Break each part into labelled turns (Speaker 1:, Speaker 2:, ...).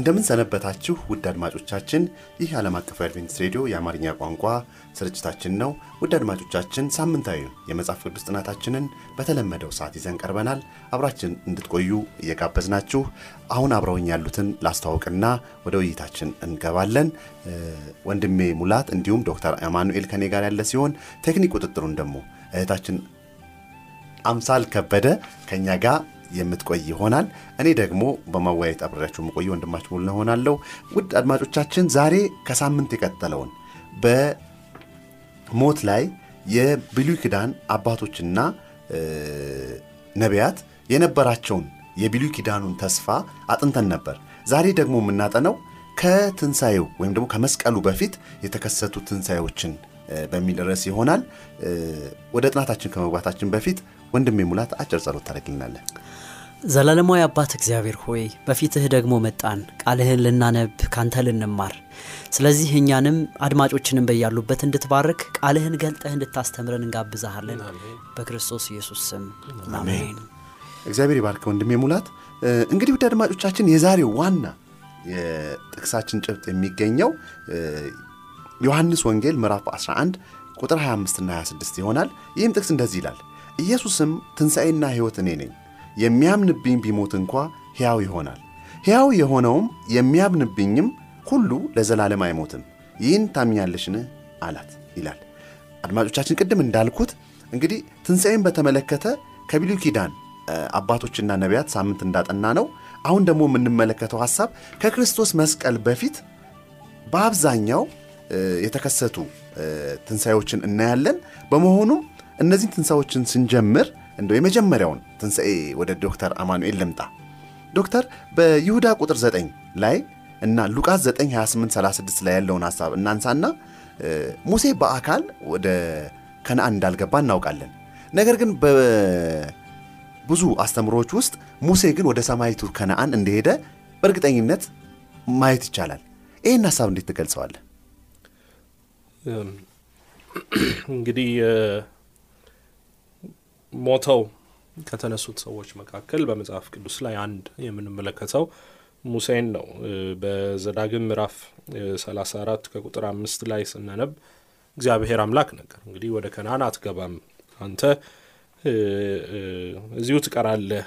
Speaker 1: እንደምን ሰነበታችሁ ውድ አድማጮቻችን። ይህ ዓለም አቀፉ አድቬንቲስት ሬዲዮ የአማርኛ ቋንቋ ስርጭታችን ነው። ውድ አድማጮቻችን ሳምንታዊ የመጽሐፍ ቅዱስ ጥናታችንን በተለመደው ሰዓት ይዘን ቀርበናል። አብራችን እንድትቆዩ እየጋበዝናችሁ አሁን አብረውኝ ያሉትን ላስተዋውቅና ወደ ውይይታችን እንገባለን። ወንድሜ ሙላት እንዲሁም ዶክተር አማኑኤል ከኔ ጋር ያለ ሲሆን ቴክኒክ ቁጥጥሩን ደግሞ እህታችን አምሳል ከበደ ከእኛ ጋር የምትቆይ ይሆናል። እኔ ደግሞ በማወያየት አብሬያችሁ የምቆይ ወንድማችሁ ሙሉ ሆናለሁ። ውድ አድማጮቻችን ዛሬ ከሳምንት የቀጠለውን በሞት ላይ የብሉይ ኪዳን አባቶችና ነቢያት የነበራቸውን የብሉይ ኪዳኑን ተስፋ አጥንተን ነበር። ዛሬ ደግሞ የምናጠነው ከትንሣኤው ወይም ደግሞ ከመስቀሉ በፊት የተከሰቱ ትንሣኤዎችን በሚል ርዕስ ይሆናል። ወደ ጥናታችን ከመግባታችን በፊት ወንድሜ ሙላት አጭር ጸሎት ታደርግልናለን።
Speaker 2: ዘላለማዊ አባት እግዚአብሔር ሆይ በፊትህ ደግሞ መጣን፣ ቃልህን ልናነብ ካንተ ልንማር። ስለዚህ እኛንም አድማጮችንም በያሉበት እንድትባርክ ቃልህን ገልጠህ እንድታስተምረን እንጋብዛሃለን። በክርስቶስ ኢየሱስ ስም አሜን።
Speaker 1: እግዚአብሔር ይባርክ ወንድሜ ሙላት። እንግዲህ ውድ አድማጮቻችን የዛሬው ዋና የጥቅሳችን ጭብጥ የሚገኘው ዮሐንስ ወንጌል ምዕራፍ 11 ቁጥር 25 እና 26 ይሆናል። ይህም ጥቅስ እንደዚህ ይላል፣ ኢየሱስም ትንሣኤና ሕይወት እኔ ነኝ የሚያምንብኝ ቢሞት እንኳ ሕያው ይሆናል። ሕያው የሆነውም የሚያምንብኝም ሁሉ ለዘላለም አይሞትም። ይህን ታምኛለሽን? አላት ይላል። አድማጮቻችን ቅድም እንዳልኩት እንግዲህ ትንሣኤን በተመለከተ ከብሉይ ኪዳን አባቶችና ነቢያት ሳምንት እንዳጠና ነው። አሁን ደግሞ የምንመለከተው ሐሳብ ከክርስቶስ መስቀል በፊት በአብዛኛው የተከሰቱ ትንሣኤዎችን እናያለን። በመሆኑም እነዚህን ትንሣኤዎችን ስንጀምር እንደው የመጀመሪያውን ትንሣኤ ወደ ዶክተር አማኑኤል ልምጣ። ዶክተር በይሁዳ ቁጥር 9 ላይ እና ሉቃስ 9 28 36 ላይ ያለውን ሐሳብ እናንሳና ሙሴ በአካል ወደ ከነአን እንዳልገባ እናውቃለን። ነገር ግን በብዙ አስተምሮዎች ውስጥ ሙሴ ግን ወደ ሰማይቱ ከነአን እንደሄደ በእርግጠኝነት ማየት ይቻላል። ይህን ሐሳብ እንዴት ትገልጸዋለህ?
Speaker 3: እንግዲህ ሞተው ከተነሱት ሰዎች መካከል በመጽሐፍ ቅዱስ ላይ አንድ የምንመለከተው ሙሴን ነው። በዘዳግም ምዕራፍ 34 ከቁጥር አምስት ላይ ስናነብ እግዚአብሔር አምላክ ነገር እንግዲህ ወደ ከነአን አትገባም አንተ እዚሁ ትቀራለህ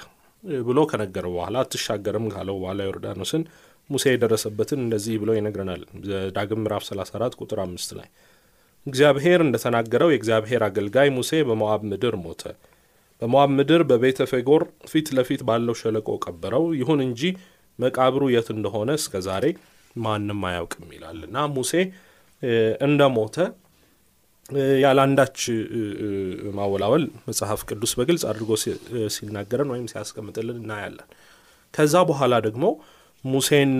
Speaker 3: ብሎ ከነገረው በኋላ አትሻገርም ካለው በኋላ ዮርዳኖስን ሙሴ የደረሰበትን እንደዚህ ብሎ ይነግረናል። ዘዳግም ምዕራፍ 34 ቁጥር አምስት ላይ እግዚአብሔር እንደተናገረው የእግዚአብሔር አገልጋይ ሙሴ በሞዓብ ምድር ሞተ በሞዓብ ምድር በቤተ ፌጎር ፊት ለፊት ባለው ሸለቆ ቀበረው። ይሁን እንጂ መቃብሩ የት እንደሆነ እስከ ዛሬ ማንም አያውቅም ይላል እና ሙሴ እንደ ሞተ ያለ አንዳች ማወላወል መጽሐፍ ቅዱስ በግልጽ አድርጎ ሲናገረን ወይም ሲያስቀምጥልን እናያለን። ከዛ በኋላ ደግሞ ሙሴን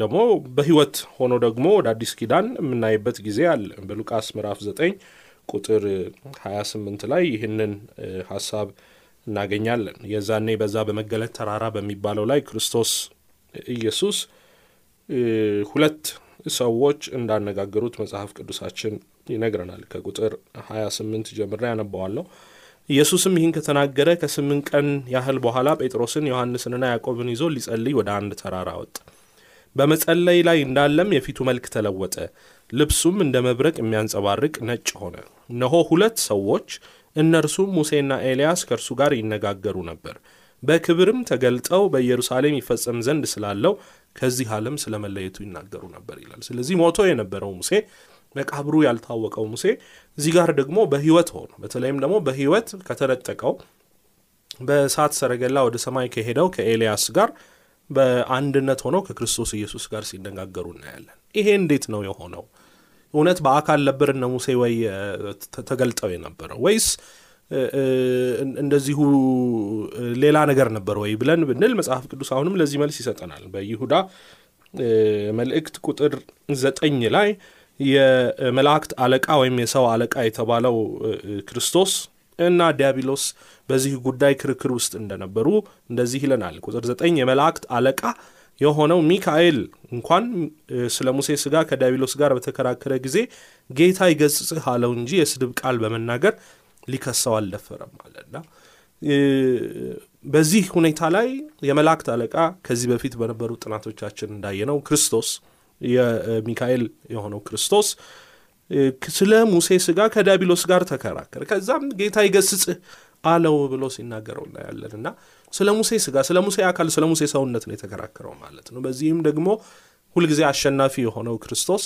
Speaker 3: ደግሞ በሕይወት ሆኖ ደግሞ ወደ አዲስ ኪዳን የምናይበት ጊዜ አለ በሉቃስ ምዕራፍ ዘጠኝ ቁጥር 28 ላይ ይህንን ሀሳብ እናገኛለን። የዛኔ በዛ በመገለጥ ተራራ በሚባለው ላይ ክርስቶስ ኢየሱስ ሁለት ሰዎች እንዳነጋገሩት መጽሐፍ ቅዱሳችን ይነግረናል። ከቁጥር 28 ጀምሬ ያነባዋለሁ። ኢየሱስም ይህን ከተናገረ ከስምንት ቀን ያህል በኋላ ጴጥሮስን ዮሐንስንና ያዕቆብን ይዞ ሊጸልይ ወደ አንድ ተራራ ወጣ። በመጸለይ ላይ እንዳለም የፊቱ መልክ ተለወጠ፣ ልብሱም እንደ መብረቅ የሚያንጸባርቅ ነጭ ሆነ። እነሆ ሁለት ሰዎች እነርሱም ሙሴና ኤልያስ ከእርሱ ጋር ይነጋገሩ ነበር። በክብርም ተገልጠው በኢየሩሳሌም ይፈጸም ዘንድ ስላለው ከዚህ ዓለም ስለ መለየቱ ይናገሩ ነበር ይላል። ስለዚህ ሞቶ የነበረው ሙሴ፣ መቃብሩ ያልታወቀው ሙሴ እዚህ ጋር ደግሞ በሕይወት ሆኖ በተለይም ደግሞ በሕይወት ከተነጠቀው በእሳት ሰረገላ ወደ ሰማይ ከሄደው ከኤልያስ ጋር በአንድነት ሆነው ከክርስቶስ ኢየሱስ ጋር ሲነጋገሩ እናያለን። ይሄ እንዴት ነው የሆነው? እውነት በአካል ነበር እነ ሙሴ ወይ ተገልጠው የነበረው ወይስ እንደዚሁ ሌላ ነገር ነበር ወይ ብለን ብንል መጽሐፍ ቅዱስ አሁንም ለዚህ መልስ ይሰጠናል። በይሁዳ መልእክት ቁጥር ዘጠኝ ላይ የመላእክት አለቃ ወይም የሰው አለቃ የተባለው ክርስቶስ እና ዲያብሎስ በዚህ ጉዳይ ክርክር ውስጥ እንደነበሩ እንደዚህ ይለናል። ቁጥር ዘጠኝ የመላእክት አለቃ የሆነው ሚካኤል እንኳን ስለ ሙሴ ስጋ ከዲያብሎስ ጋር በተከራከረ ጊዜ ጌታ ይገስጽህ አለው እንጂ የስድብ ቃል በመናገር ሊከሰው አልደፈረም አለና በዚህ ሁኔታ ላይ የመላእክት አለቃ ከዚህ በፊት በነበሩ ጥናቶቻችን እንዳየነው ክርስቶስ የሚካኤል የሆነው ክርስቶስ ስለ ሙሴ ስጋ ከዲያብሎስ ጋር ተከራከረ። ከዛም ጌታ ይገስጽህ አለው ብሎ ሲናገረው እናያለን እና ስለ ሙሴ ስጋ፣ ስለ ሙሴ አካል፣ ስለ ሙሴ ሰውነት ነው የተከራከረው ማለት ነው። በዚህም ደግሞ ሁልጊዜ አሸናፊ የሆነው ክርስቶስ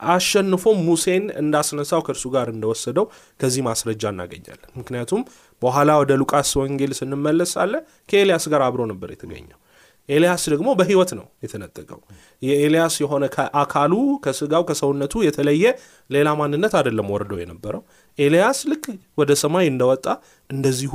Speaker 3: አሸንፎ ሙሴን እንዳስነሳው ከእርሱ ጋር እንደወሰደው ከዚህ ማስረጃ እናገኛለን። ምክንያቱም በኋላ ወደ ሉቃስ ወንጌል ስንመለስ ሳለ ከኤልያስ ጋር አብሮ ነበር የተገኘው። ኤልያስ ደግሞ በሕይወት ነው የተነጠቀው። የኤልያስ የሆነ አካሉ ከስጋው ከሰውነቱ የተለየ ሌላ ማንነት አይደለም ወርዶ የነበረው። ኤልያስ ልክ ወደ ሰማይ እንደወጣ እንደዚሁ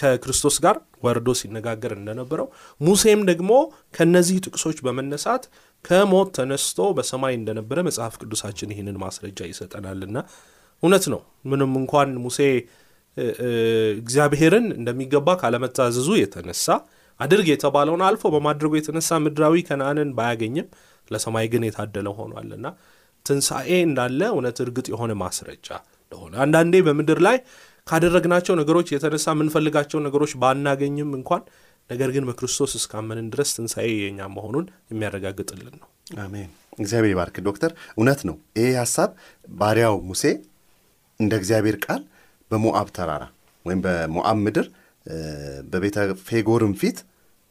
Speaker 3: ከክርስቶስ ጋር ወርዶ ሲነጋገር እንደነበረው ሙሴም ደግሞ ከነዚህ ጥቅሶች በመነሳት ከሞት ተነስቶ በሰማይ እንደነበረ መጽሐፍ ቅዱሳችን ይህንን ማስረጃ ይሰጠናልና እውነት ነው። ምንም እንኳን ሙሴ እግዚአብሔርን እንደሚገባ ካለመታዘዙ የተነሳ አድርግ የተባለውን አልፎ በማድረጉ የተነሳ ምድራዊ ከነአንን ባያገኝም ለሰማይ ግን የታደለ ሆኗልና ትንሣኤ እንዳለ እውነት እርግጥ የሆነ ማስረጃ እንደሆነ አንዳንዴ በምድር ላይ ካደረግናቸው ነገሮች የተነሳ የምንፈልጋቸው ነገሮች ባናገኝም እንኳን ነገር ግን በክርስቶስ እስካመንን ድረስ ትንሣኤ የኛ መሆኑን የሚያረጋግጥልን ነው።
Speaker 1: አሜን። እግዚአብሔር ይባርክ ዶክተር። እውነት ነው። ይሄ ሀሳብ ባሪያው ሙሴ እንደ እግዚአብሔር ቃል በሞአብ ተራራ ወይም በሞአብ ምድር በቤተ ፌጎርም ፊት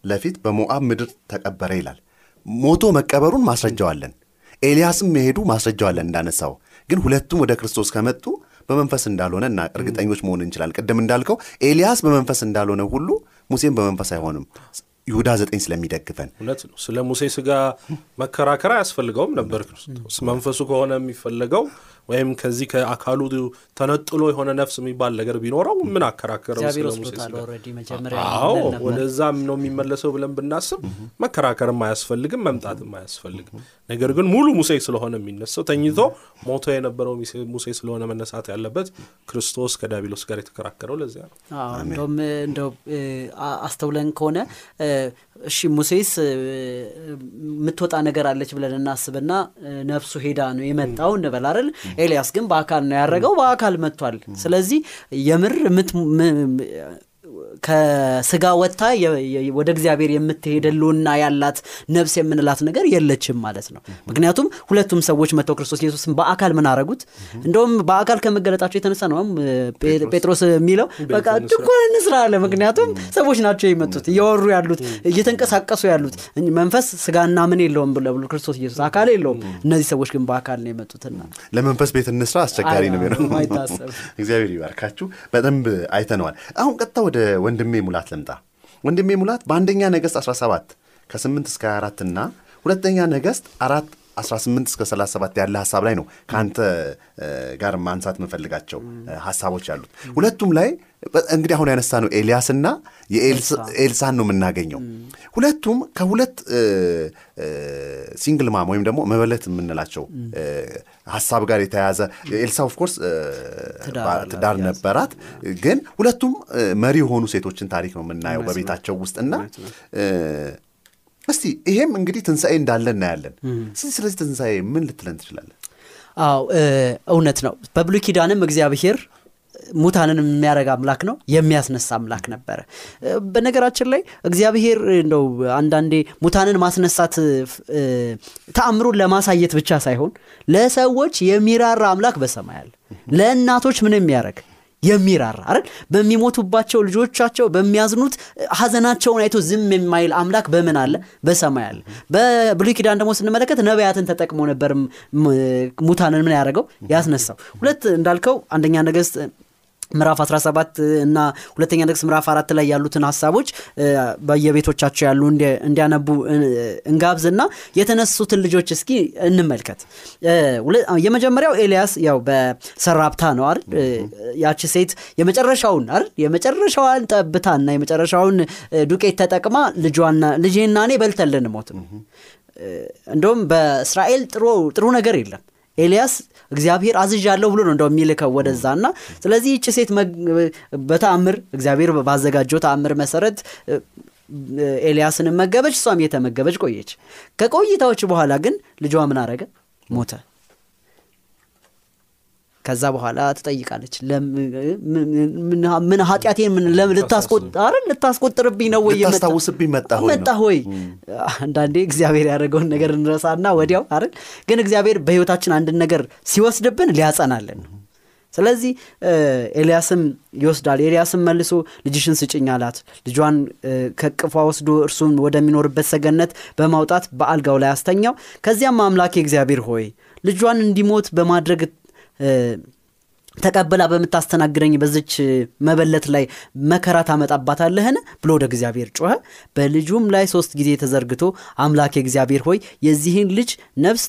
Speaker 1: ለፊት በሞአብ ምድር ተቀበረ ይላል። ሞቶ መቀበሩን ማስረጃዋለን። ኤልያስም መሄዱ ማስረጃዋለን እንዳነሳው። ግን ሁለቱም ወደ ክርስቶስ ከመጡ በመንፈስ እንዳልሆነ እና እርግጠኞች መሆን እንችላለን። ቅድም እንዳልከው ኤልያስ በመንፈስ እንዳልሆነ ሁሉ ሙሴም በመንፈስ አይሆንም። ይሁዳ ዘጠኝ ስለሚደግፈን
Speaker 3: እውነት ነው። ስለ ሙሴ ስጋ መከራከር አያስፈልገውም ነበር መንፈሱ ከሆነ የሚፈለገው ወይም ከዚህ ከአካሉ ተነጥሎ የሆነ ነፍስ የሚባል ነገር ቢኖረው ምን አከራከረው? ወደዛም ነው የሚመለሰው ብለን ብናስብ መከራከርም አያስፈልግም፣ መምጣትም አያስፈልግም። ነገር ግን ሙሉ ሙሴ ስለሆነ የሚነሳው ተኝቶ ሞቶ የነበረው ሙሴ- ስለሆነ መነሳት ያለበት ክርስቶስ ከዲያብሎስ ጋር የተከራከረው ለዚያ ነው።
Speaker 2: እንደውም እንደው አስተውለን ከሆነ እ, እሺ ሙሴስ የምትወጣ ነገር አለች ብለን እናስብና ነፍሱ ሄዳ ነው የመጣው እንበል አይደል? ኤልያስ ግን በአካል ነው ያደረገው በአካል መጥቷል። ስለዚህ የምር ከስጋ ወጥታ ወደ እግዚአብሔር የምትሄድ ህልውና ያላት ነፍስ የምንላት ነገር የለችም ማለት ነው። ምክንያቱም ሁለቱም ሰዎች መጥተው ክርስቶስ ኢየሱስን በአካል ምን አረጉት? እንደውም በአካል ከመገለጣቸው የተነሳ ነው ጴጥሮስ የሚለው በቃ ድንኳን እንስራ አለ። ምክንያቱም ሰዎች ናቸው የመጡት እያወሩ ያሉት እየተንቀሳቀሱ ያሉት። መንፈስ ስጋና ምን የለውም ብሎ ክርስቶስ ኢየሱስ አካል የለውም። እነዚህ ሰዎች ግን በአካል ነው የመጡትና
Speaker 1: ለመንፈስ ቤት እንስራ አስቸጋሪ ነው እግዚአብሔር ይባርካችሁ። በደንብ አይተነዋል። አሁን ቀጥታ ወደ ወንድሜ ሙላት ልምጣ። ወንድሜ ሙላት በአንደኛ ነገሥት 17 ከ8 እስከ 24 እና ሁለተኛ ነገሥት አራት 18 እስከ 37 ያለ ሀሳብ ላይ ነው ከአንተ ጋር ማንሳት የምንፈልጋቸው እ, ሀሳቦች ያሉት። ሁለቱም ላይ እንግዲህ አሁን ያነሳ ነው ኤልያስና የኤልሳን ነው የምናገኘው። ሁለቱም ከሁለት ሲንግል ማም ወይም ደግሞ መበለት የምንላቸው ሀሳብ ጋር የተያያዘ ኤልሳ
Speaker 2: of course
Speaker 1: ትዳር ነበራት። ግን ሁለቱም መሪ የሆኑ ሴቶችን ታሪክ ነው የምናየው በቤታቸው ውስጥ እና እስቲ ይሄም እንግዲህ ትንሣኤ እንዳለ እናያለን። ስለዚህ ስለዚህ ትንሣኤ ምን ልትለን ትችላለን?
Speaker 2: አዎ እውነት ነው በብሉይ ኪዳንም እግዚአብሔር ሙታንን የሚያደርግ አምላክ ነው የሚያስነሳ አምላክ ነበረ በነገራችን ላይ እግዚአብሔር እንደው አንዳንዴ ሙታንን ማስነሳት ተአምሩን ለማሳየት ብቻ ሳይሆን ለሰዎች የሚራራ አምላክ በሰማይ አለ ለእናቶች ምን የሚያደርግ የሚራራ አይደል? በሚሞቱባቸው ልጆቻቸው በሚያዝኑት ሀዘናቸውን አይቶ ዝም የማይል አምላክ በምን አለ? በሰማይ አለ። በብሉይ ኪዳን ደግሞ ስንመለከት ነቢያትን ተጠቅሞ ነበር ሙታንን ምን ያደረገው? ያስነሳው። ሁለት እንዳልከው አንደኛ ነገሥት ምዕራፍ 17 እና ሁለተኛ ነገሥት ምዕራፍ አራት ላይ ያሉትን ሀሳቦች በየቤቶቻቸው ያሉ እንዲ- እንዲያነቡ እንጋብዝና የተነሱትን ልጆች እስኪ እንመልከት። የመጀመሪያው ኤልያስ ያው በሰራፕታ ነው አይደል? ያቺ ሴት የመጨረሻውን አይደል? የመጨረሻዋን ጠብታና የመጨረሻውን ዱቄት ተጠቅማ ልጇና ልጄና እኔ በልተን ልንሞት እንደውም በእስራኤል ጥሩ ነገር የለም ኤልያስ እግዚአብሔር አዝዣለሁ ብሎ ነው እንደው የሚልከው ወደዛ እና ስለዚህ ይቺ ሴት በተአምር እግዚአብሔር ባዘጋጀው ተአምር መሰረት ኤልያስንም መገበች እሷም እየተመገበች ቆየች። ከቆይታዎች በኋላ ግን ልጇ ምን አረገ? ሞተ ከዛ በኋላ ትጠይቃለች። ምን? ኃጢአቴን ልታስቆጥርብኝ ነው ወይ
Speaker 1: ልታስታውስብኝ መጣ ሆይ
Speaker 2: አንዳንዴ እግዚአብሔር ያደረገውን ነገር እንረሳና ወዲያው አይደል? ግን እግዚአብሔር በህይወታችን አንድን ነገር ሲወስድብን ሊያጸናለን ነው። ስለዚህ ኤልያስም ይወስዳል። ኤልያስም መልሶ ልጅሽን ስጭኝ አላት። ልጇን ከቅፏ ወስዶ እርሱን ወደሚኖርበት ሰገነት በማውጣት በአልጋው ላይ አስተኛው። ከዚያም አምላኬ እግዚአብሔር ሆይ ልጇን እንዲሞት በማድረግ ተቀብላ በምታስተናግደኝ በዝች መበለት ላይ መከራ ታመጣባታለህን? ብሎ ወደ እግዚአብሔር ጮኸ። በልጁም ላይ ሶስት ጊዜ ተዘርግቶ አምላክ እግዚአብሔር ሆይ የዚህን ልጅ ነፍስ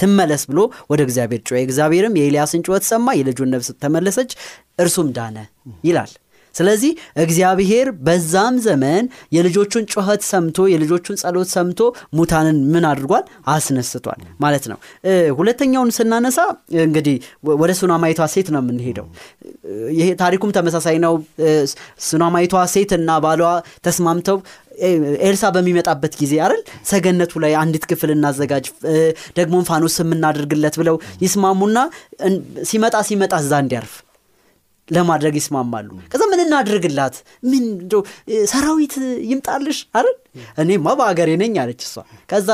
Speaker 2: ትመለስ ብሎ ወደ እግዚአብሔር ጮኸ። እግዚአብሔርም የኤልያስን ጩኸት ሰማ። የልጁን ነፍስ ተመለሰች እርሱም ዳነ ይላል ስለዚህ እግዚአብሔር በዛም ዘመን የልጆቹን ጩኸት ሰምቶ የልጆቹን ጸሎት ሰምቶ ሙታንን ምን አድርጓል? አስነስቷል ማለት ነው። ሁለተኛውን ስናነሳ እንግዲህ ወደ ሱናማይቷ ሴት ነው የምንሄደው። ይሄ ታሪኩም ተመሳሳይ ነው። ሱናማይቷ ሴት እና ባሏ ተስማምተው ኤልሳ በሚመጣበት ጊዜ አይደል? ሰገነቱ ላይ አንዲት ክፍል እናዘጋጅ ደግሞም ፋኖስ የምናደርግለት ብለው ይስማሙና ሲመጣ ሲመጣ እዛ እንዲያርፍ ለማድረግ ይስማማሉ። ከዛ ምን እናድርግላት? ምን ሰራዊት ይምጣልሽ አይደል? እኔማ በአገሬ ነኝ አለች እሷ። ከዛ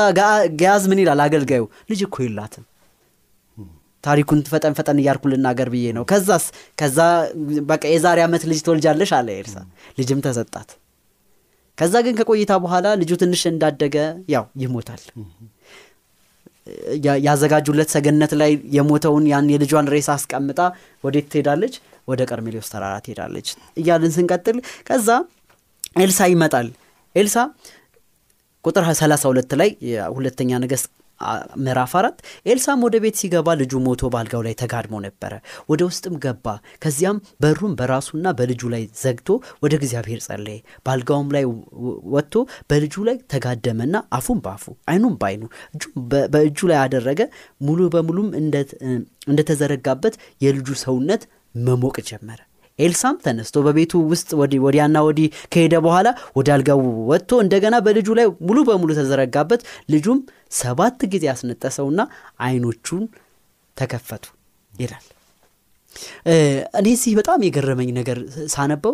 Speaker 2: ገያዝ ምን ይላል አገልጋዩ? ልጅ እኮ የላትም። ታሪኩን ፈጠን ፈጠን እያርኩ ልናገር ብዬ ነው። ከዛስ? ከዛ በቃ የዛሬ ዓመት ልጅ ትወልጃለሽ አለ ኤልሳ። ልጅም ተሰጣት። ከዛ ግን ከቆይታ በኋላ ልጁ ትንሽ እንዳደገ ያው ይሞታል። ያዘጋጁለት ሰገነት ላይ የሞተውን ያን የልጇን ሬሳ አስቀምጣ ወዴት ትሄዳለች ወደ ቀርሜሌዎስ ተራራ ትሄዳለች። እያልን ስንቀጥል ከዛ ኤልሳ ይመጣል። ኤልሳ ቁጥር 32 ላይ ሁለተኛ ነገስት ምዕራፍ አራት ኤልሳም ወደ ቤት ሲገባ ልጁ ሞቶ በአልጋው ላይ ተጋድሞ ነበረ። ወደ ውስጥም ገባ። ከዚያም በሩም በራሱና በልጁ ላይ ዘግቶ ወደ እግዚአብሔር ጸለየ። በአልጋውም ላይ ወጥቶ በልጁ ላይ ተጋደመና አፉም በአፉ አይኑም በአይኑ በእጁ ላይ አደረገ። ሙሉ በሙሉም እንደተዘረጋበት የልጁ ሰውነት መሞቅ ጀመረ። ኤልሳም ተነስቶ በቤቱ ውስጥ ወዲያና ወዲህ ከሄደ በኋላ ወደ አልጋው ወጥቶ እንደገና በልጁ ላይ ሙሉ በሙሉ ተዘረጋበት። ልጁም ሰባት ጊዜ ያስነጠሰውና አይኖቹን ተከፈቱ ይላል። እኔ ዚህ በጣም የገረመኝ ነገር ሳነበው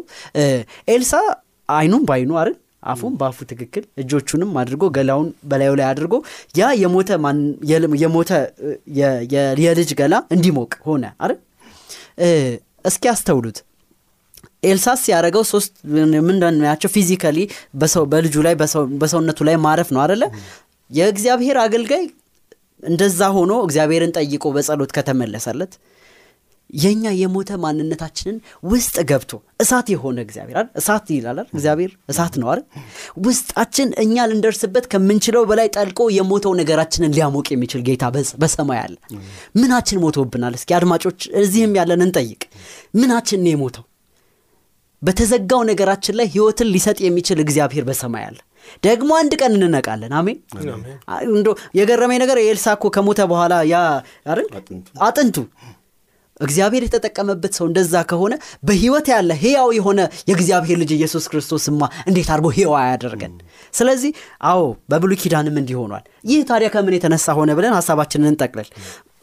Speaker 2: ኤልሳ አይኑም በአይኑ አይደል አፉም በአፉ ትክክል እጆቹንም አድርጎ ገላውን በላዩ ላይ አድርጎ ያ የሞተ የሞተ የልጅ ገላ እንዲሞቅ ሆነ አይደል እስኪ ያስተውሉት ኤልሳስ ያደረገው ሶስት ምንድናቸው physically በልጁ ላይ በሰውነቱ ላይ ማረፍ ነው አደለ የእግዚአብሔር አገልጋይ እንደዛ ሆኖ እግዚአብሔርን ጠይቆ በጸሎት ከተመለሰለት የኛ የሞተ ማንነታችንን ውስጥ ገብቶ እሳት የሆነ እግዚአብሔር አይደል? እሳት ይላል እግዚአብሔር እሳት ነው አይደል? ውስጣችን እኛ ልንደርስበት ከምንችለው በላይ ጠልቆ የሞተው ነገራችንን ሊያሞቅ የሚችል ጌታ በሰማይ አለ። ምናችን ሞቶብናል? እስኪ አድማጮች እዚህም ያለን እንጠይቅ ምናችን የሞተው? በተዘጋው ነገራችን ላይ ህይወትን ሊሰጥ የሚችል እግዚአብሔር በሰማይ አለ። ደግሞ አንድ ቀን እንነቃለን። አሜን? እንዶ የገረመኝ ነገር የኤልሳ ከሞተ በኋላ ያ አጥንቱ እግዚአብሔር የተጠቀመበት ሰው እንደዛ ከሆነ በህይወት ያለ ህያው የሆነ የእግዚአብሔር ልጅ ኢየሱስ ክርስቶስማ እንዴት አድርጎ ህያው አያደርገን? ስለዚህ አዎ በብሉ ኪዳንም እንዲሆኗል ይህ ታዲያ ከምን የተነሳ ሆነ ብለን ሀሳባችንን እንጠቅልል።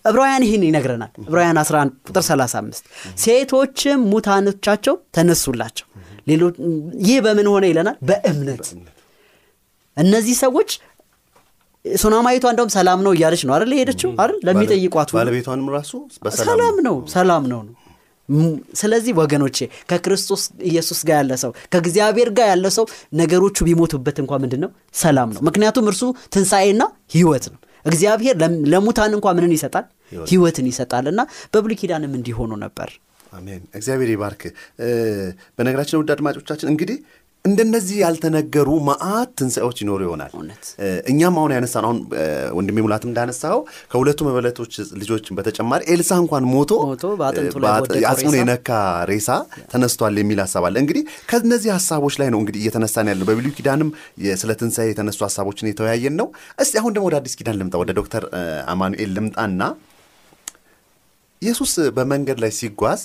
Speaker 2: ዕብራውያን ይህን ይነግረናል። ዕብራውያን 11 ቁጥር 35 ሴቶችም ሙታኖቻቸው ተነሱላቸው። ይህ በምን ሆነ ይለናል? በእምነት። እነዚህ ሰዎች ሱናማዊቷ እንደውም ሰላም ነው እያለች ነው አይደል ሄደችው አይደል? ለሚጠይቋት
Speaker 1: ባለቤቷንም ራሱ
Speaker 2: ሰላም ነው ሰላም ነው ነው። ስለዚህ ወገኖቼ ከክርስቶስ ኢየሱስ ጋር ያለ ሰው ከእግዚአብሔር ጋር ያለ ሰው ነገሮቹ ቢሞቱበት እንኳ ምንድን ነው ሰላም ነው። ምክንያቱም እርሱ ትንሣኤና ህይወት ነው። እግዚአብሔር ለሙታን እንኳ ምንን ይሰጣል? ህይወትን። ይሰጣል። እና በብሉ ኪዳንም እንዲሆኑ ነበር።
Speaker 1: አሜን። እግዚአብሔር ይባርክ። በነገራችን ውድ አድማጮቻችን እንግዲህ እንደነዚህ ያልተነገሩ መዓት ትንሣኤዎች ይኖሩ ይሆናል። እኛም አሁን ያነሳን አሁን ወንድሜ ሙላት እንዳነሳው ከሁለቱ መበለቶች ልጆች በተጨማሪ ኤልሳ እንኳን ሞቶ አጽሙን የነካ ሬሳ ተነስቷል የሚል ሀሳብ አለ። እንግዲህ ከነዚህ ሀሳቦች ላይ ነው እንግዲህ እየተነሳን ያለው። በብሉይ ኪዳንም ስለ ትንሣኤ የተነሱ ሀሳቦችን የተወያየን ነው። እስቲ አሁን ደግሞ ወደ አዲስ ኪዳን ልምጣ፣ ወደ ዶክተር አማኑኤል ልምጣና ኢየሱስ በመንገድ ላይ ሲጓዝ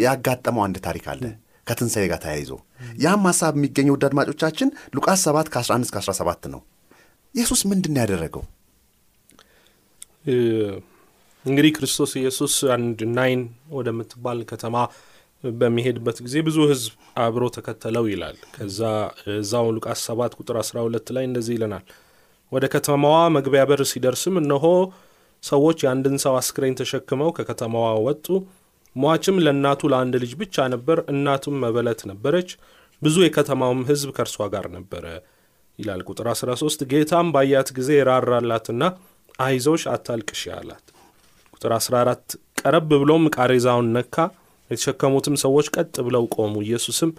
Speaker 1: ያጋጠመው አንድ ታሪክ አለ ከትንሣኤ ጋር ተያይዞ ያም ሀሳብ የሚገኘው ውድ አድማጮቻችን ሉቃስ 7 ከ11 እስከ 17 ነው። ኢየሱስ ምንድን ነው ያደረገው?
Speaker 3: እንግዲህ ክርስቶስ ኢየሱስ አንድ ናይን ወደምትባል ከተማ በሚሄድበት ጊዜ ብዙ ሕዝብ አብሮ ተከተለው ይላል። ከዛ እዛው ሉቃስ 7 ቁጥር 12 ላይ እንደዚህ ይለናል። ወደ ከተማዋ መግቢያ በር ሲደርስም እነሆ ሰዎች የአንድን ሰው አስክሬን ተሸክመው ከከተማዋ ወጡ። ሟችም ለእናቱ ለአንድ ልጅ ብቻ ነበር፣ እናቱም መበለት ነበረች። ብዙ የከተማውም ሕዝብ ከእርሷ ጋር ነበረ ይላል። ቁጥር 13 ጌታም ባያት ጊዜ ራራላትና አይዞሽ አታልቅሽ አላት። ቁጥር 14 ቀረብ ብሎም ቃሬዛውን ነካ፣ የተሸከሙትም ሰዎች ቀጥ ብለው ቆሙ። ኢየሱስም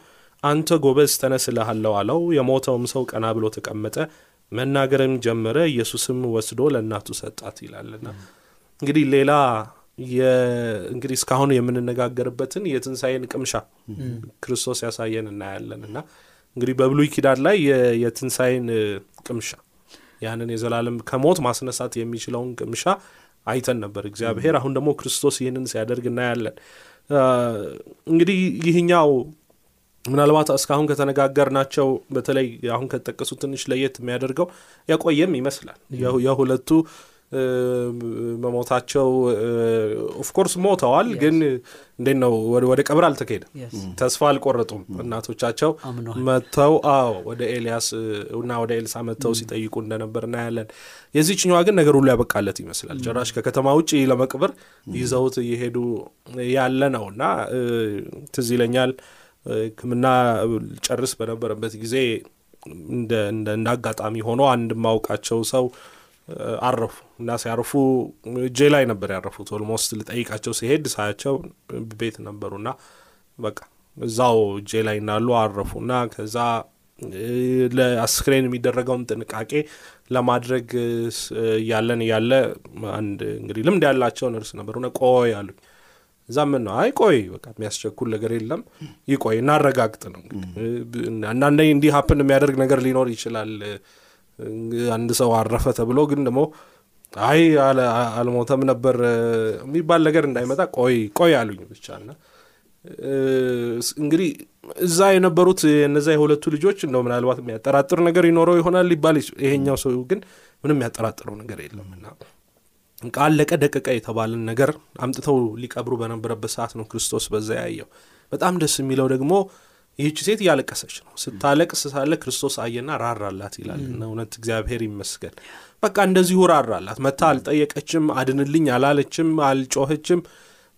Speaker 3: አንተ ጎበዝ ተነስ እልሃለሁ አለው። የሞተውም ሰው ቀና ብሎ ተቀመጠ፣ መናገርም ጀመረ። ኢየሱስም ወስዶ ለእናቱ ሰጣት ይላልና እንግዲህ ሌላ እንግዲህ እስካሁን የምንነጋገርበትን የትንሣኤን ቅምሻ ክርስቶስ ያሳየን እናያለን እና እንግዲህ በብሉይ ኪዳን ላይ የትንሣኤን ቅምሻ ያንን የዘላለም ከሞት ማስነሳት የሚችለውን ቅምሻ አይተን ነበር እግዚአብሔር። አሁን ደግሞ ክርስቶስ ይህንን ሲያደርግ እናያለን። እንግዲህ ይህኛው ምናልባት እስካሁን ከተነጋገርናቸው በተለይ አሁን ከተጠቀሱ ትንሽ ለየት የሚያደርገው የቆየም ይመስላል የሁ- የሁለቱ መሞታቸው of course ሞተዋል፣ ግን እንዴት ነው ወደ- ቀብር አልተካሄደም።
Speaker 2: Yes.
Speaker 3: ተስፋ አልቆረጡም። እናቶቻቸው
Speaker 2: አምነዋል።
Speaker 3: መጥተው አዎ ወደ ኤልያስ እና ወደ ኤልሳ መጥተው ሲጠይቁ እንደነበር እናያለን። የዚህችኛዋ ግን ነገር ሁሉ ያበቃለት ይመስላል። ጭራሽ ከከተማ ውጭ ለመቅበር ይዘውት እየሄዱ ያለ ነው እና ትዝ ይለኛል እ, ሕክምና ጨርስ በነበረበት ጊዜ እንደ አጋጣሚ ሆኖ አንድ ማውቃቸው ሰው አረፉ እና ሲያርፉ እጄ ላይ ነበር ያረፉት። almost ልጠይቃቸው ሲሄድ ሳያቸው ቤት ነበሩና በቃ እዛው እጄ ላይ እንዳሉ አረፉ እና ከዛ ለአስክሬን የሚደረገውን ጥንቃቄ ለማድረግ እያለን እያለ አንድ እንግዲህ ልምድ ያላቸው ነርስ ነበሩና ቆይ አሉኝ። እዛ ምን ነው አይ ቆይ በቃ የሚያስቸኩል ነገር የለም ይቆይ እናረጋግጥ ነው አንዳንዴ እንዲህ ሀፕን የሚያደርግ ነገር ሊኖር ይችላል አንድ ሰው አረፈ ተብሎ ግን ደግሞ አይ አልሞተም ነበር የሚባል ነገር እንዳይመጣ ቆይ ቆይ አሉኝ ብቻ እና እንግዲህ እዛ የነበሩት እነዛ የሁለቱ ልጆች እንደው ምናልባት የሚያጠራጥር ነገር ይኖረው ይሆናል ሊባል ይሄኛው ሰው ግን ምንም የሚያጠራጥረው ነገር የለም እና ቃለቀ ደቀቀ የተባለን ነገር አምጥተው ሊቀብሩ በነበረበት ሰዓት ነው ክርስቶስ በዛ ያየው። በጣም ደስ የሚለው ደግሞ ይህች ሴት እያለቀሰች ነው። ስታለቅስ ሳለ ክርስቶስ አየና ራራላት ይላል። እና እውነት እግዚአብሔር ይመስገን። በቃ እንደዚሁ ራራላት። መታ አልጠየቀችም፣ አድንልኝ አላለችም፣ አልጮኸችም።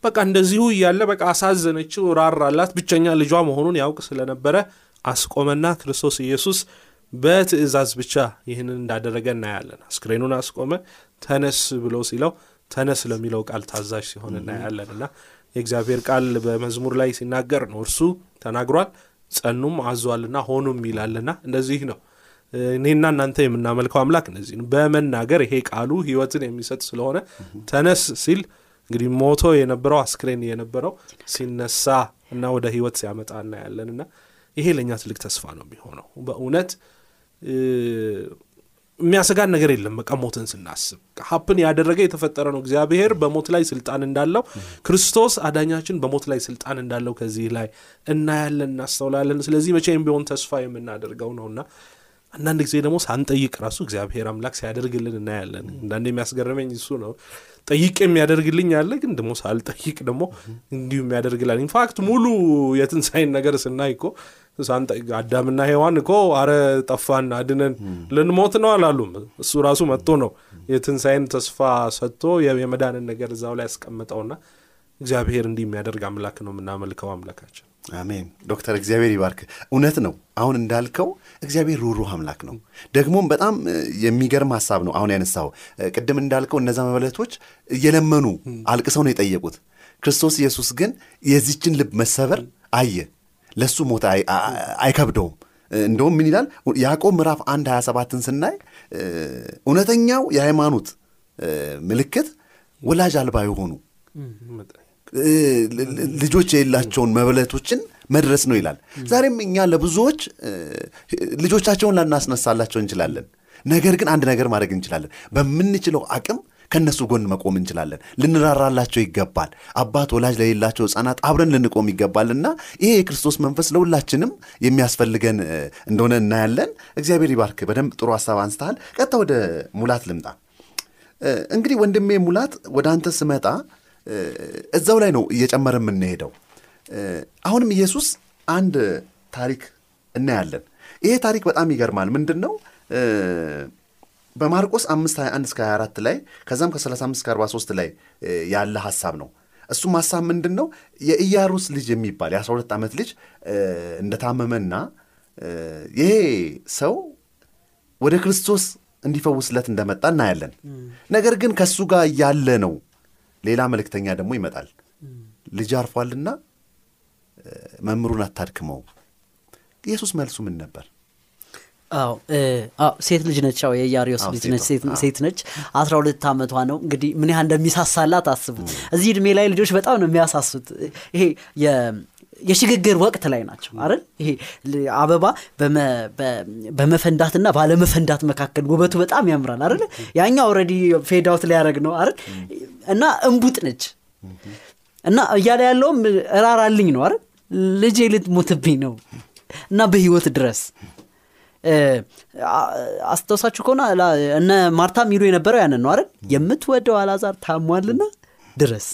Speaker 3: በቃ እንደዚሁ እያለ በቃ አሳዘነችው፣ ራራላት። ብቸኛ ልጇ መሆኑን ያውቅ ስለነበረ አስቆመና ክርስቶስ ኢየሱስ በትእዛዝ ብቻ ይህንን እንዳደረገ እናያለን። አስክሬኑን አስቆመ። ተነስ ብሎ ሲለው ተነስ ለሚለው ቃል ታዛዥ ሲሆን እናያለን እና የእግዚአብሔር ቃል በመዝሙር ላይ ሲናገር ነው እርሱ ተናግሯል፣ ጸኑም አዟልና ሆኑም ይላልና እንደዚህ ነው። እኔና እናንተ የምናመልከው አምላክ እንደዚህ ነው። በመናገር ይሄ ቃሉ ሕይወትን የሚሰጥ ስለሆነ ተነስ ሲል እንግዲህ ሞቶ የነበረው አስክሬን የነበረው ሲነሳ እና ወደ ሕይወት ሲያመጣ እናያለን እና ይሄ ለእኛ ትልቅ ተስፋ ነው የሚሆነው በእውነት የሚያሰጋን ነገር የለም። በቃ ሞትን ስናስብ happen ያደረገ የተፈጠረ ነው። እግዚአብሔር በሞት ላይ ስልጣን እንዳለው ክርስቶስ አዳኛችን በሞት ላይ ስልጣን እንዳለው ከዚህ ላይ እናያለን፣ እናስተውላለን። ስለዚህ መቼም ቢሆን ተስፋ የምናደርገው ነውና አንዳንድ ጊዜ ደግሞ ሳንጠይቅ ራሱ እግዚአብሔር አምላክ ሲያደርግልን እናያለን። አንዳንድ የሚያስገርመኝ እሱ ነው። ጠይቅ የሚያደርግልኝ አለ፣ ግን ደግሞ ሳልጠይቅ ደግሞ እንዲሁ የሚያደርግላል። in fact ሙሉ የትንሣኤን ነገር ስናይ እኮ አዳምና ሔዋን እኮ አረ ጠፋን አድነን ልንሞት ነው አላሉም። እሱ ራሱ መጥቶ ነው የትንሣኤን ተስፋ ሰጥቶ የመዳንን ነገር እዛው ላይ ያስቀምጠውና እግዚአብሔር እንዲህ የሚያደርግ አምላክ ነው የምናመልከው አምላካችን።
Speaker 1: አሜን። ዶክተር እግዚአብሔር ይባርክ። እውነት ነው። አሁን እንዳልከው እግዚአብሔር ሩህሩህ አምላክ ነው። ደግሞም በጣም የሚገርም ሀሳብ ነው አሁን ያነሳው። ቅድም እንዳልከው እነዛ መበለቶች እየለመኑ አልቅሰው ነው የጠየቁት። ክርስቶስ ኢየሱስ ግን የዚችን ልብ መሰበር አየ። ለእሱ ሞት አይከብደውም። እንደውም ምን ይላል ያዕቆብ ምዕራፍ 1 27ን ስናይ እውነተኛው የሃይማኖት ምልክት ወላጅ አልባ የሆኑ ልጆች የሌላቸውን መበለቶችን መድረስ ነው ይላል። ዛሬም እኛ ለብዙዎች ልጆቻቸውን ላናስነሳላቸው እንችላለን። ነገር ግን አንድ ነገር ማድረግ እንችላለን። በምንችለው አቅም ከእነሱ ጎን መቆም እንችላለን። ልንራራላቸው ይገባል። አባት ወላጅ ለሌላቸው ሕፃናት አብረን ልንቆም ይገባልና ይሄ የክርስቶስ መንፈስ ለሁላችንም የሚያስፈልገን እንደሆነ እናያለን። እግዚአብሔር ይባርክ። በደንብ ጥሩ ሀሳብ አንስተሃል። ቀጥታ ወደ ሙላት ልምጣ። እንግዲህ ወንድሜ ሙላት ወደ አንተ ስመጣ እዛው ላይ ነው እየጨመረ የምንሄደው። አሁንም ኢየሱስ አንድ ታሪክ እናያለን። ይሄ ታሪክ በጣም ይገርማል። ምንድን ነው በማርቆስ 5 21 እስከ 24 ላይ ከዛም ከ35 እስከ 43 ላይ ያለ ሀሳብ ነው። እሱም ሀሳብ ምንድን ነው? የኢያሩስ ልጅ የሚባል የ12 ዓመት ልጅ እንደታመመና ይሄ ሰው ወደ ክርስቶስ እንዲፈውስለት እንደመጣ እናያለን። ነገር ግን ከእሱ ጋር ያለ ነው ሌላ መልእክተኛ ደግሞ ይመጣል። ልጅ አርፏልና መምህሩን አታድክመው። ኢየሱስ መልሱ ምን ነበር?
Speaker 2: አዎ እ፣ አዎ ሴት ልጅ ነች። አዎ የኢያሪዮስ ልጅ ነች፣ ሴት- ነች። አስራ ሁለት ዓመቷ ነው። እንግዲህ ምን ያህል እንደሚሳሳላት አስቡት። እዚህ እድሜ ላይ ልጆች በጣም ነው የሚያሳሱት። ይሄ የሽግግር ወቅት ላይ ናቸው አይደል? ይሄ አበባ በመፈንዳትና ባለመፈንዳት መካከል ውበቱ በጣም ያምራል አይደል? ያኛው already fade out ሊያደርግ ነው አይደል? እና እንቡጥ ነች እና እያለ ያለውም እራራልኝ ነው አይደል? ልጄ ልትሞትብኝ ነው እና በህይወት ድረስ አስታውሳችሁ ከሆነ እነ ማርታ የሚሉ የነበረው ያንን ነው አይደል? የምትወደው አላዛር ታሟልና ድረስ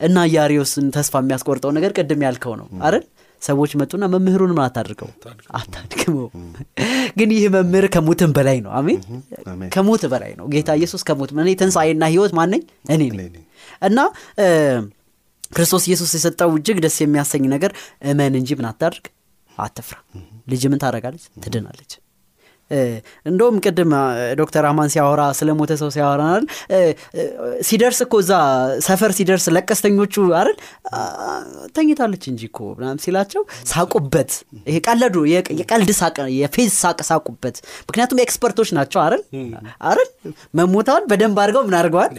Speaker 2: እና ኢያሪዮስን ተስፋ የሚያስቆርጠው ነገር ቅድም ያልከው ነው አይደል? ሰዎች መጡና መምህሩን ምን አታድርገው አታድክመው። ግን ይህ መምህር ከሞትም በላይ ነው። አሜን። ከሞት በላይ ነው። ጌታ ኢየሱስ ከሞት እኔ ትንሣኤና ህይወት ማነኝ? እኔ ነኝ። እና ክርስቶስ ኢየሱስ የሰጠው እጅግ ደስ የሚያሰኝ ነገር እመን እንጂ ምን አታድርግ፣ አትፍራ። ልጅ ምን ታደርጋለች? ትድናለች። እንደውም ቅድም ዶክተር አማን ሲያወራ ስለ ሞተ ሰው ሲያወራናል ሲደርስ እኮ እዛ ሰፈር ሲደርስ ለቀስተኞቹ አይደል? ተኝታለች እንጂ እኮ ሲላቸው ሳቁበት። ይሄ ቀለዱ፣ የቀልድ ሳቅ፣ የፌዝ ሳቅ ሳቁበት። ምክንያቱም ኤክስፐርቶች ናቸው አይደል? አይደል? መሞቷን በደንብ አድርገው ምን አድርገዋል?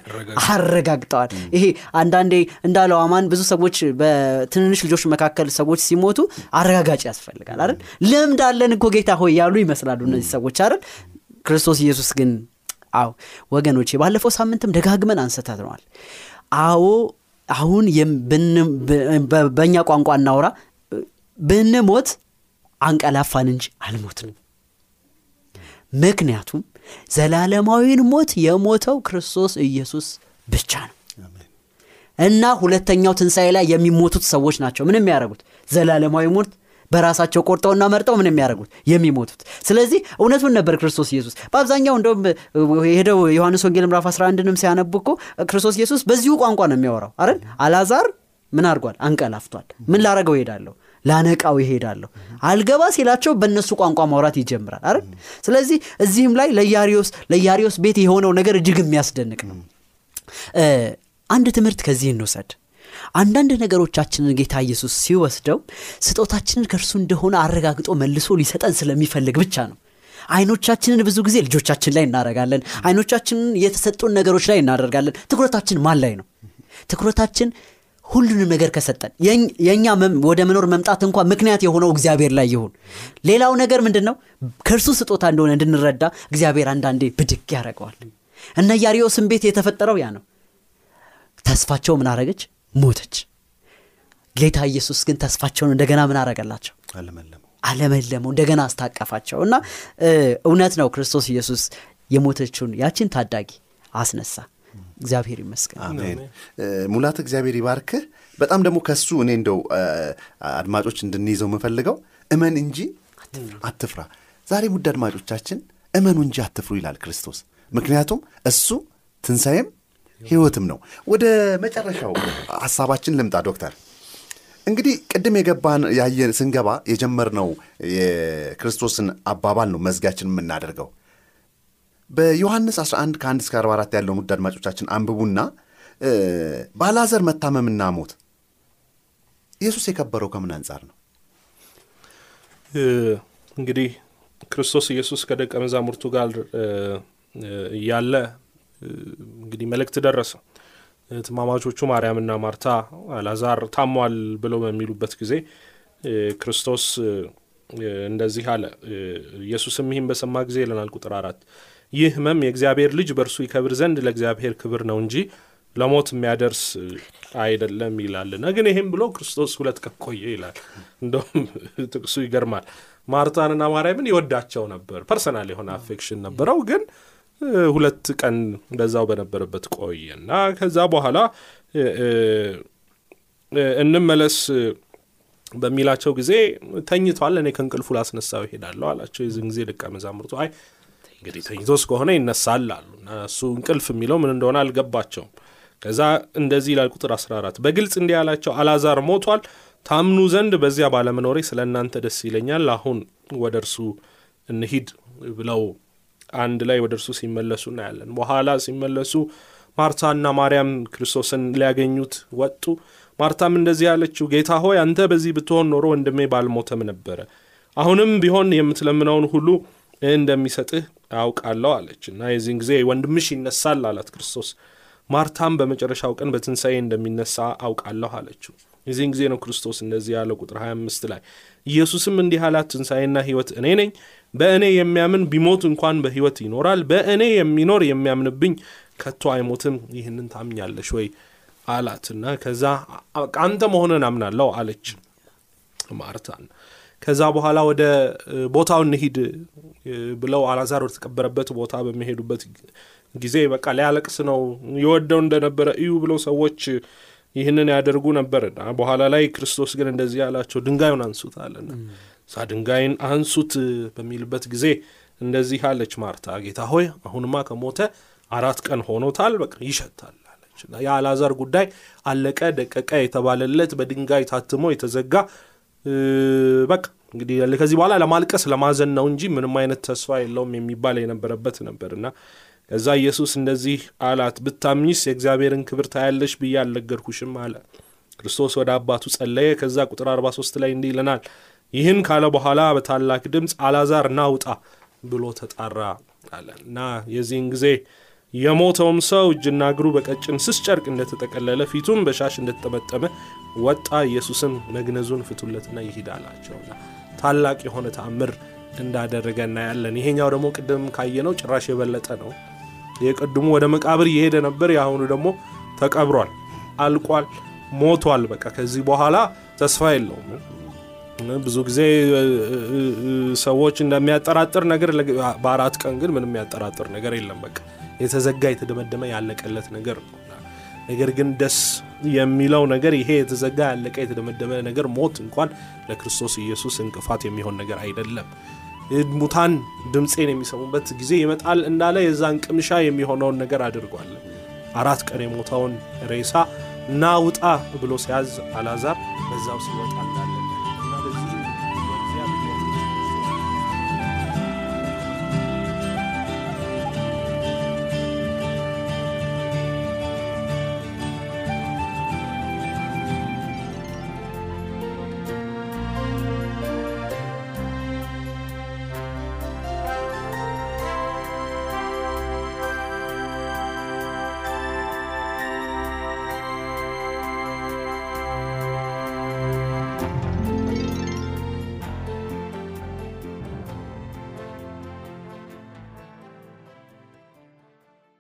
Speaker 2: አረጋግጠዋል። ይሄ አንዳንዴ እንዳለው አማን ብዙ ሰዎች በትንንሽ ልጆች መካከል ሰዎች ሲሞቱ አረጋጋጭ ያስፈልጋል አይደል? ልምድ አለን እኮ ጌታ ሆይ ያሉ ይመስላሉ እነዚህ ሰዎች አይደል? ክርስቶስ ኢየሱስ ግን አዎ ወገኖቼ ባለፈው ሳምንትም ደጋግመን አንስተነዋል። አዎ አሁን በእኛ ቋንቋ እናውራ። ብንሞት አንቀላፋን እንጂ አልሞትንም። ምክንያቱም ዘላለማዊን ሞት የሞተው ክርስቶስ ኢየሱስ ብቻ ነው። እና ሁለተኛው ትንሣኤ ላይ የሚሞቱት ሰዎች ናቸው። ምን የሚያደርጉት ዘላለማዊ ሞት በራሳቸው ቆርጠውና መርጠው ምን የሚያደርጉት? የሚሞቱት። ስለዚህ እውነቱን ነበር ክርስቶስ ኢየሱስ። በአብዛኛው እንደውም ሄደው ዮሐንስ ወንጌል ምዕራፍ 11ንም ሲያነቡ እኮ ክርስቶስ ኢየሱስ በዚሁ ቋንቋ ነው የሚያወራው። አይደል? አላዛር ምን አድርጓል? አንቀላፍቷል። ምን ላረገው ይሄዳለሁ ላነቃው ይሄዳለሁ አልገባ ሲላቸው በእነሱ ቋንቋ ማውራት ይጀምራል። አይደል? ስለዚህ እዚህም ላይ ለያሪዮስ ለያሪዮስ ቤት የሆነው ነገር እጅግ የሚያስደንቅ ነው። አንድ ትምህርት ከዚህ እንውሰድ አንዳንድ ነገሮቻችንን ጌታ ኢየሱስ ሲወስደው ስጦታችንን ከእርሱ እንደሆነ አረጋግጦ መልሶ ሊሰጠን ስለሚፈልግ ብቻ ነው። አይኖቻችንን ብዙ ጊዜ ልጆቻችን ላይ እናደርጋለን። አይኖቻችንን የተሰጡን ነገሮች ላይ እናደርጋለን። ትኩረታችን ማን ላይ ነው? ትኩረታችን ሁሉንም ነገር ከሰጠን። የእኛ ወደ መኖር መምጣት እንኳ ምክንያት የሆነው እግዚአብሔር ላይ ይሁን። ሌላው ነገር ምንድን ነው ከእርሱ ስጦታ እንደሆነ እንድንረዳ እግዚአብሔር አንዳንዴ ብድግ ያደርገዋል። እነ ኢያሪዮስን ቤት የተፈጠረው ያ ነው። ተስፋቸው ምን አረገች ሞተች። ጌታ ኢየሱስ ግን ተስፋቸውን እንደገና ምን አረገላቸው
Speaker 1: አለመለመው።
Speaker 2: እንደገና አስታቀፋቸው። እና እውነት ነው ክርስቶስ ኢየሱስ የሞተችውን ያችን ታዳጊ አስነሳ። እግዚአብሔር ይመስገን።
Speaker 1: አሜን። ሙላት እግዚአብሔር ይባርክህ። በጣም ደግሞ ከሱ እኔ እንደው አድማጮች እንድንይዘው የምፈልገው እመን እንጂ አትፍራ። ዛሬ ውድ አድማጮቻችን እመኑ እንጂ አትፍሩ ይላል ክርስቶስ። ምክንያቱም እሱ ትንሣኤም ህይወትም ነው። ወደ መጨረሻው ሀሳባችን ልምጣ ዶክተር። እንግዲህ ቅድም የገባን ያየን ስንገባ የጀመርነው የክርስቶስን አባባል ነው መዝጋችን የምናደርገው። በዮሐንስ 11 ከ1 እስከ 44 ያለውን ውድ አድማጮቻችን አንብቡና በአልዓዛር መታመምና ሞት ኢየሱስ የከበረው ከምን አንጻር ነው?
Speaker 3: እንግዲህ ክርስቶስ ኢየሱስ ከደቀ መዛሙርቱ ጋር እያለ እንግዲህ መልእክት ደረሰ። ትማማቾቹ ማርያምና ማርታ አላዛር ታሟል ብለው በሚሉበት ጊዜ ክርስቶስ እንደዚህ አለ። ኢየሱስም ይህን በሰማ ጊዜ ይለናል ቁጥር አራት ይህ ሕመም የእግዚአብሔር ልጅ በእርሱ ይከብር ዘንድ ለእግዚአብሔር ክብር ነው እንጂ ለሞት የሚያደርስ አይደለም ይላልና፣ ግን ይህም ብሎ ክርስቶስ ሁለት ቀን ይላል። እንደውም ጥቅሱ ይገርማል። ማርታንና ማርያምን ይወዳቸው ነበር፣ personal የሆነ affection ነበረው። ግን ሁለት ቀን እንደዛው በነበረበት ቆየ እና ከዛ በኋላ እንመለስ በሚላቸው ጊዜ ተኝቷል፣ እኔ ከእንቅልፉ ላስነሳው ይሄዳለሁ አላቸው። የዚህን ጊዜ ደቀ መዛሙርቱ አይ እንግዲህ ተኝቶስ ከሆነ ይነሳል አሉ እና እሱ እንቅልፍ የሚለው ምን እንደሆነ አልገባቸውም። ከዛ እንደዚህ ይላል ቁጥር 14 በግልጽ እንዲህ ያላቸው አላዛር ሞቷል፣ ታምኑ ዘንድ በዚያ ባለመኖሬ ስለ እናንተ ደስ ይለኛል። አሁን ወደ እርሱ እንሂድ ብለው አንድ ላይ ወደ እርሱ ሲመለሱ እናያለን። በኋላ ሲመለሱ ማርታና ማርያም ክርስቶስን ሊያገኙት ወጡ። ማርታም እንደዚህ ያለችው ጌታ ሆይ አንተ በዚህ ብትሆን ኖሮ ወንድሜ ባልሞተም ነበረ። አሁንም ቢሆን የምትለምነውን ሁሉ እንደሚሰጥህ አውቃለሁ አለች እና የዚህን ጊዜ ወንድምሽ ይነሳል አላት ክርስቶስ። ማርታም በመጨረሻው ቀን በትንሣኤ እንደሚነሳ አውቃለሁ አለችው። የዚህን ጊዜ ነው ክርስቶስ እንደዚህ ያለው ቁጥር 25 ላይ ኢየሱስም እንዲህ አላት፣ ትንሣኤና ሕይወት እኔ ነኝ። በእኔ የሚያምን ቢሞት እንኳን በሕይወት ይኖራል። በእኔ የሚኖር የሚያምንብኝ ከቶ አይሞትም። ይህንን ታምኛለሽ ወይ አላት እና ከዛ አንተ መሆንን አምናለሁ አለች ማርታን። ከዛ በኋላ ወደ ቦታው እንሂድ ብለው አላዛር ወደ ተቀበረበት ቦታ በሚሄዱበት ጊዜ በቃ ሊያለቅስ ነው የወደው እንደነበረ እዩ ብለው ሰዎች ይህንን ያደርጉ ነበርና በኋላ ላይ ክርስቶስ ግን እንደዚህ ያላቸው ድንጋዩን አንሱት እዛ ድንጋይን አንሱት በሚልበት ጊዜ እንደዚህ አለች ማርታ፣ ጌታ ሆይ አሁንማ ከሞተ አራት ቀን ሆኖታል፣ በቃ ይሸታል አለች። የአልዓዛር ጉዳይ አለቀ ደቀቀ የተባለለት በድንጋይ ታትሞ የተዘጋ በቃ እንግዲህ ከዚህ በኋላ ለማልቀስ ለማዘን ነው እንጂ ምንም አይነት ተስፋ የለውም የሚባል የነበረበት ነበርና ከዛ ኢየሱስ እንደዚህ አላት፣ ብታምኚስ የእግዚአብሔርን ክብር ታያለሽ ብዬ አልነገርኩሽም አለ። ክርስቶስ ወደ አባቱ ጸለየ። ከዛ ቁጥር 43 ላይ እንዲህ ይለናል፣ ይህን ካለ በኋላ በታላቅ ድምፅ አልዓዛር ና ብሎ ተጣራ አለ እና የዚህን ጊዜ የሞተውም ሰው እጅና እግሩ በቀጭን ስስ ጨርቅ እንደተጠቀለለ ፊቱም በሻሽ እንደተጠመጠመ ወጣ። ኢየሱስም መግነዙን ፍቱለትና ይሂድ አላቸውና ታላቅ የሆነ ተአምር እንዳደረገ እናያለን። ይሄኛው ደግሞ ቅድም ካየነው ጭራሽ የበለጠ ነው። የቅድሙ ወደ መቃብር እየሄደ ነበር። የአሁኑ ደግሞ ተቀብሯል፣ አልቋል፣ ሞቷል። በቃ ከዚህ በኋላ ተስፋ የለውም። ብዙ ጊዜ ሰዎች እንደሚያጠራጥር ነገር በአራት ቀን ግን ምንም የሚያጠራጥር ነገር የለም። በቃ የተዘጋ የተደመደመ ያለቀለት ነገር ነገር ግን ደስ የሚለው ነገር ይሄ የተዘጋ ያለቀ የተደመደመ ነገር ሞት እንኳን ለክርስቶስ ኢየሱስ እንቅፋት የሚሆን ነገር አይደለም። ሙታን ድምፄን የሚሰሙበት ጊዜ ይመጣል እንዳለ የዛን ቅምሻ የሚሆነውን ነገር አድርጓል። አራት ቀን የሞተውን ሬሳ ና ውጣ ብሎ ሲያዝ አልዓዛር በዛው ሲወጣ